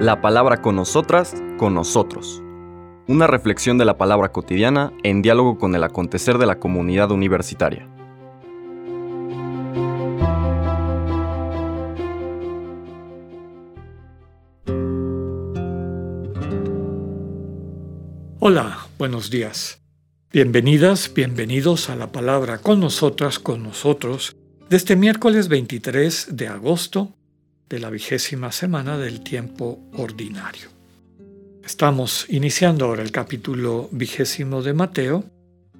La palabra con nosotras, con nosotros. Una reflexión de la palabra cotidiana en diálogo con el acontecer de la comunidad universitaria. Hola, buenos días. Bienvenidas, bienvenidos a la palabra con nosotras, con nosotros, de este miércoles 23 de agosto de la vigésima semana del tiempo ordinario. Estamos iniciando ahora el capítulo vigésimo de Mateo.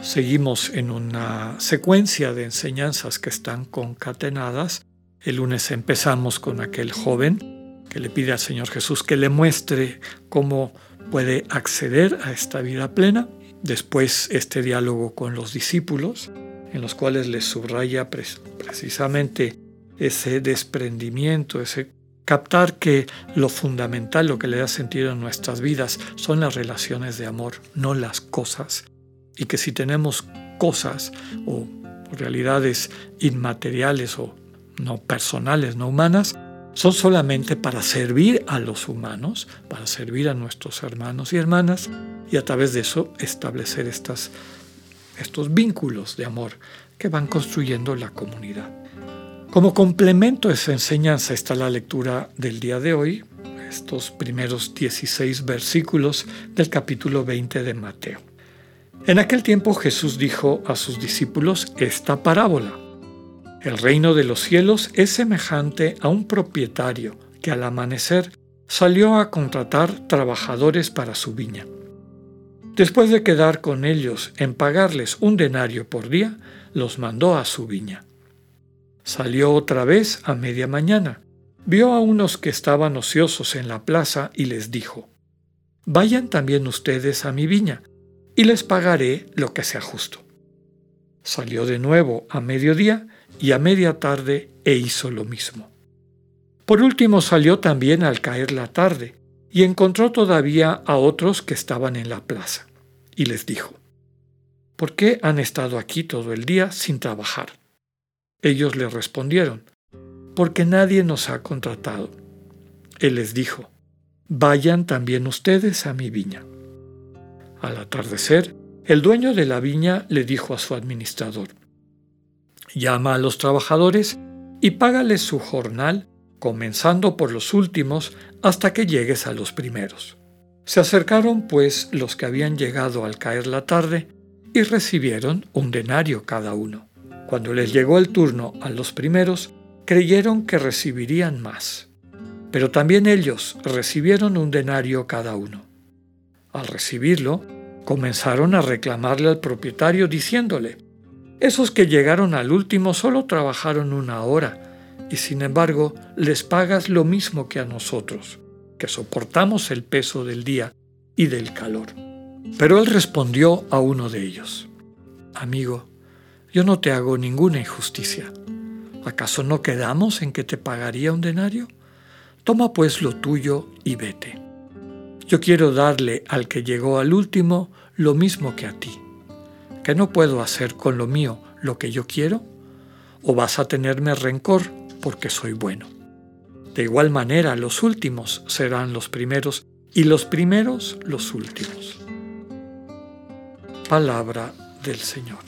Seguimos en una secuencia de enseñanzas que están concatenadas. El lunes empezamos con aquel joven que le pide al Señor Jesús que le muestre cómo puede acceder a esta vida plena. Después este diálogo con los discípulos, en los cuales les subraya precisamente ese desprendimiento, ese captar que lo fundamental, lo que le da sentido en nuestras vidas son las relaciones de amor, no las cosas. Y que si tenemos cosas o realidades inmateriales o no personales, no humanas, son solamente para servir a los humanos, para servir a nuestros hermanos y hermanas y a través de eso establecer estos vínculos de amor que van construyendo la comunidad. Como complemento a esa enseñanza está la lectura del día de hoy, estos primeros 16 versículos del capítulo 20 de Mateo. En aquel tiempo Jesús dijo a sus discípulos esta parábola. El reino de los cielos es semejante a un propietario que al amanecer salió a contratar trabajadores para su viña. Después de quedar con ellos en pagarles un denario por día, los mandó a su viña. Salió otra vez a media mañana, vio a unos que estaban ociosos en la plaza y les dijo, Vayan también ustedes a mi viña, y les pagaré lo que sea justo. Salió de nuevo a mediodía y a media tarde e hizo lo mismo. Por último salió también al caer la tarde y encontró todavía a otros que estaban en la plaza, y les dijo, ¿Por qué han estado aquí todo el día sin trabajar? Ellos le respondieron, porque nadie nos ha contratado. Él les dijo, vayan también ustedes a mi viña. Al atardecer, el dueño de la viña le dijo a su administrador, llama a los trabajadores y págales su jornal, comenzando por los últimos hasta que llegues a los primeros. Se acercaron pues los que habían llegado al caer la tarde y recibieron un denario cada uno. Cuando les llegó el turno a los primeros, creyeron que recibirían más. Pero también ellos recibieron un denario cada uno. Al recibirlo, comenzaron a reclamarle al propietario diciéndole, esos que llegaron al último solo trabajaron una hora, y sin embargo les pagas lo mismo que a nosotros, que soportamos el peso del día y del calor. Pero él respondió a uno de ellos, Amigo, yo no te hago ninguna injusticia. ¿Acaso no quedamos en que te pagaría un denario? Toma pues lo tuyo y vete. Yo quiero darle al que llegó al último lo mismo que a ti que no puedo hacer con lo mío lo que yo quiero? ¿O vas a tenerme rencor porque soy bueno? De igual manera, los últimos serán los primeros y los primeros los últimos. Palabra del Señor.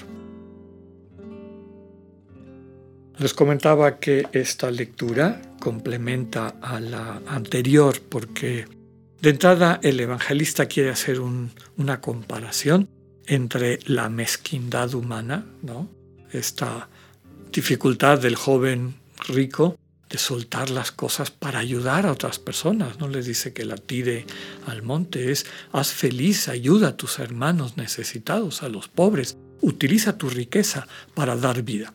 Les comentaba que esta lectura complementa a la anterior porque de entrada el evangelista quiere hacer una comparación entre la mezquindad humana, ¿no? esta dificultad del joven rico de soltar las cosas para ayudar a otras personas. No les dice que la tire al monte, es haz feliz, ayuda a tus hermanos necesitados, a los pobres, utiliza tu riqueza para dar vida.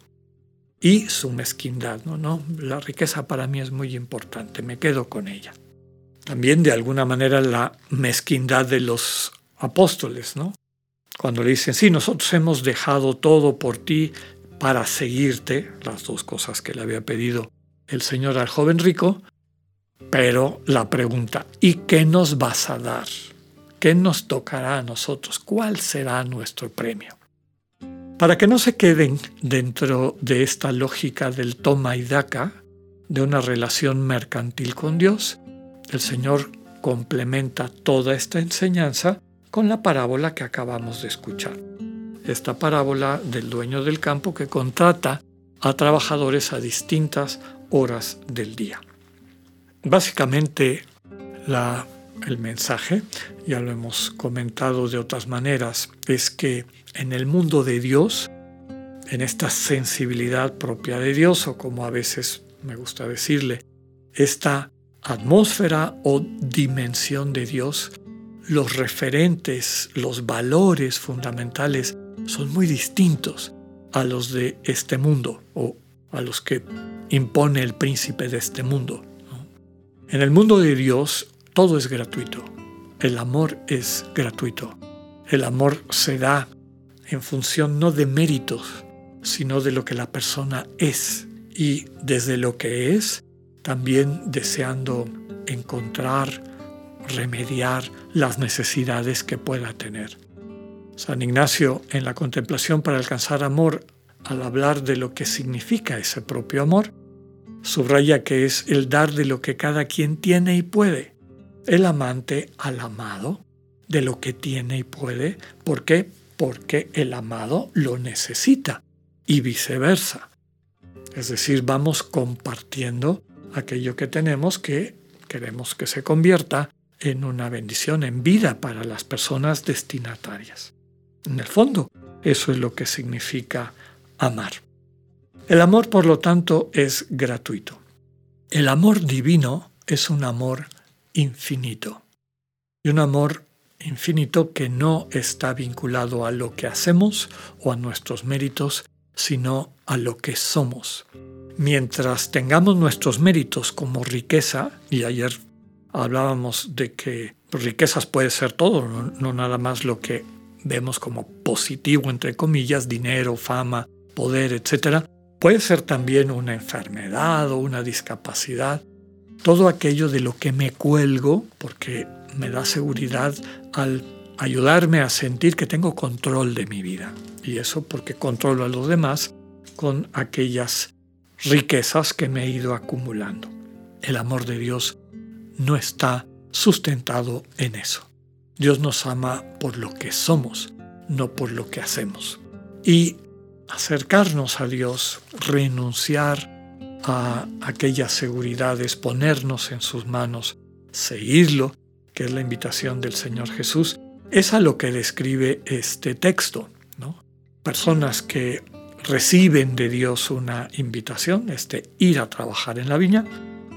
Y su mezquindad, ¿no? no, la riqueza para mí es muy importante, me quedo con ella. También de alguna manera la mezquindad de los apóstoles, ¿no? Cuando le dicen, sí, nosotros hemos dejado todo por ti para seguirte, las dos cosas que le había pedido el Señor al joven rico, pero la pregunta, ¿y qué nos vas a dar? ¿Qué nos tocará a nosotros? ¿Cuál será nuestro premio? Para que no se queden dentro de esta lógica del toma y daca, de una relación mercantil con Dios, el Señor complementa toda esta enseñanza con la parábola que acabamos de escuchar. Esta parábola del dueño del campo que contrata a trabajadores a distintas horas del día. Básicamente, la, el mensaje, ya lo hemos comentado de otras maneras, es que en el mundo de Dios, en esta sensibilidad propia de Dios, o como a veces me gusta decirle, esta atmósfera o dimensión de Dios, los referentes, los valores fundamentales son muy distintos a los de este mundo o a los que impone el príncipe de este mundo. En el mundo de Dios todo es gratuito. El amor es gratuito. El amor se da en función no de méritos, sino de lo que la persona es y desde lo que es, también deseando encontrar, remediar las necesidades que pueda tener. San Ignacio en la contemplación para alcanzar amor, al hablar de lo que significa ese propio amor, subraya que es el dar de lo que cada quien tiene y puede, el amante al amado de lo que tiene y puede, ¿por qué? Porque el amado lo necesita y viceversa. Es decir, vamos compartiendo aquello que tenemos que queremos que se convierta en una bendición, en vida para las personas destinatarias. En el fondo, eso es lo que significa amar. El amor, por lo tanto, es gratuito. El amor divino es un amor infinito. Y un amor infinito que no está vinculado a lo que hacemos o a nuestros méritos, sino a lo que somos. Mientras tengamos nuestros méritos como riqueza, y ayer hablábamos de que riquezas puede ser todo, no, nada más lo que vemos como positivo, entre comillas, dinero, fama, poder, etc. Puede ser también una enfermedad o una discapacidad, todo aquello de lo que me cuelgo, porque me da seguridad al ayudarme a sentir que tengo control de mi vida. Y eso porque controlo a los demás con aquellas riquezas que me he ido acumulando. El amor de Dios no está sustentado en eso. Dios nos ama por lo que somos, no por lo que hacemos. Y acercarnos a Dios, renunciar a aquellas seguridades, ponernos en sus manos, seguirlo, que es la invitación del Señor Jesús, es a lo que describe este texto. ¿no? Personas que reciben de Dios una invitación, este ir a trabajar en la viña.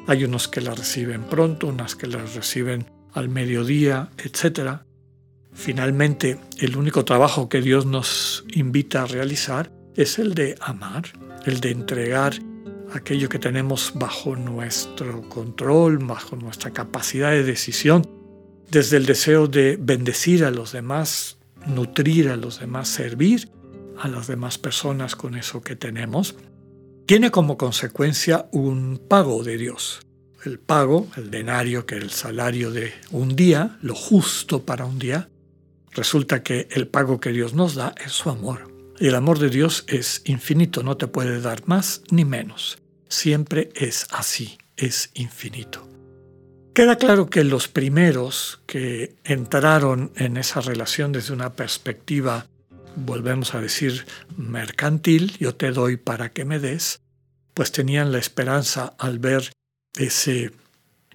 Hay unos que la reciben pronto, unas que la reciben al mediodía, etc. Finalmente, el único trabajo que Dios nos invita a realizar es el de amar, el de entregar aquello que tenemos bajo nuestro control, bajo nuestra capacidad de decisión, desde el deseo de bendecir a los demás, nutrir a los demás, servir a las demás personas con eso que tenemos, tiene como consecuencia un pago de Dios. El pago, el denario, que es el salario de un día, lo justo para un día, resulta que el pago que Dios nos da es su amor. Y el amor de Dios es infinito, no te puede dar más ni menos. Siempre es así, es infinito. Queda claro que los primeros que entraron en esa relación desde una perspectiva volvemos a decir, mercantil, yo te doy para que me des, pues tenían la esperanza al ver ese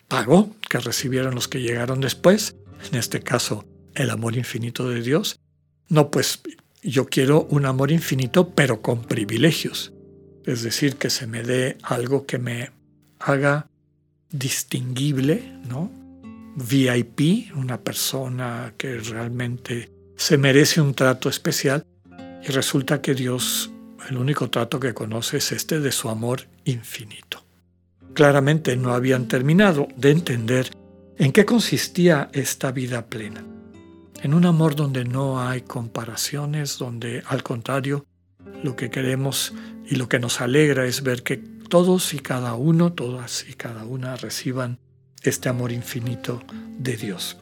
pago que recibieron los que llegaron después, en este caso el amor infinito de Dios. No, pues yo quiero un amor infinito pero con privilegios, es decir, que se me dé algo que me haga distinguible, ¿no? VIP, una persona que realmente se merece un trato especial y resulta que Dios el único trato que conoce es este de su amor infinito. Claramente no habían terminado de entender en qué consistía esta vida plena. En un amor donde no hay comparaciones, donde al contrario lo que queremos y lo que nos alegra es ver que todos y cada uno, todas y cada una reciban este amor infinito de Dios.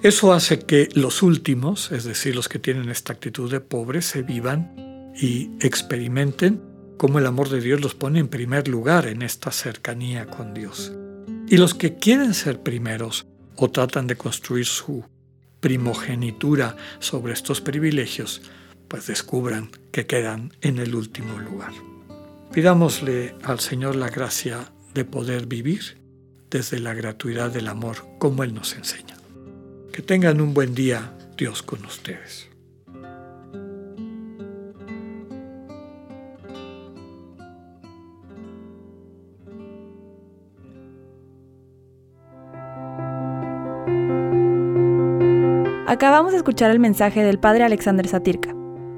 Eso hace que los últimos, es decir, los que tienen esta actitud de pobre, se vivan y experimenten cómo el amor de Dios los pone en primer lugar en esta cercanía con Dios. Y los que quieren ser primeros o tratan de construir su primogenitura sobre estos privilegios, pues descubran que quedan en el último lugar. Pidámosle al Señor la gracia de poder vivir desde la gratuidad del amor como Él nos enseña. Que tengan un buen día, Dios con ustedes. Acabamos de escuchar el mensaje del Padre Alexander Satirka.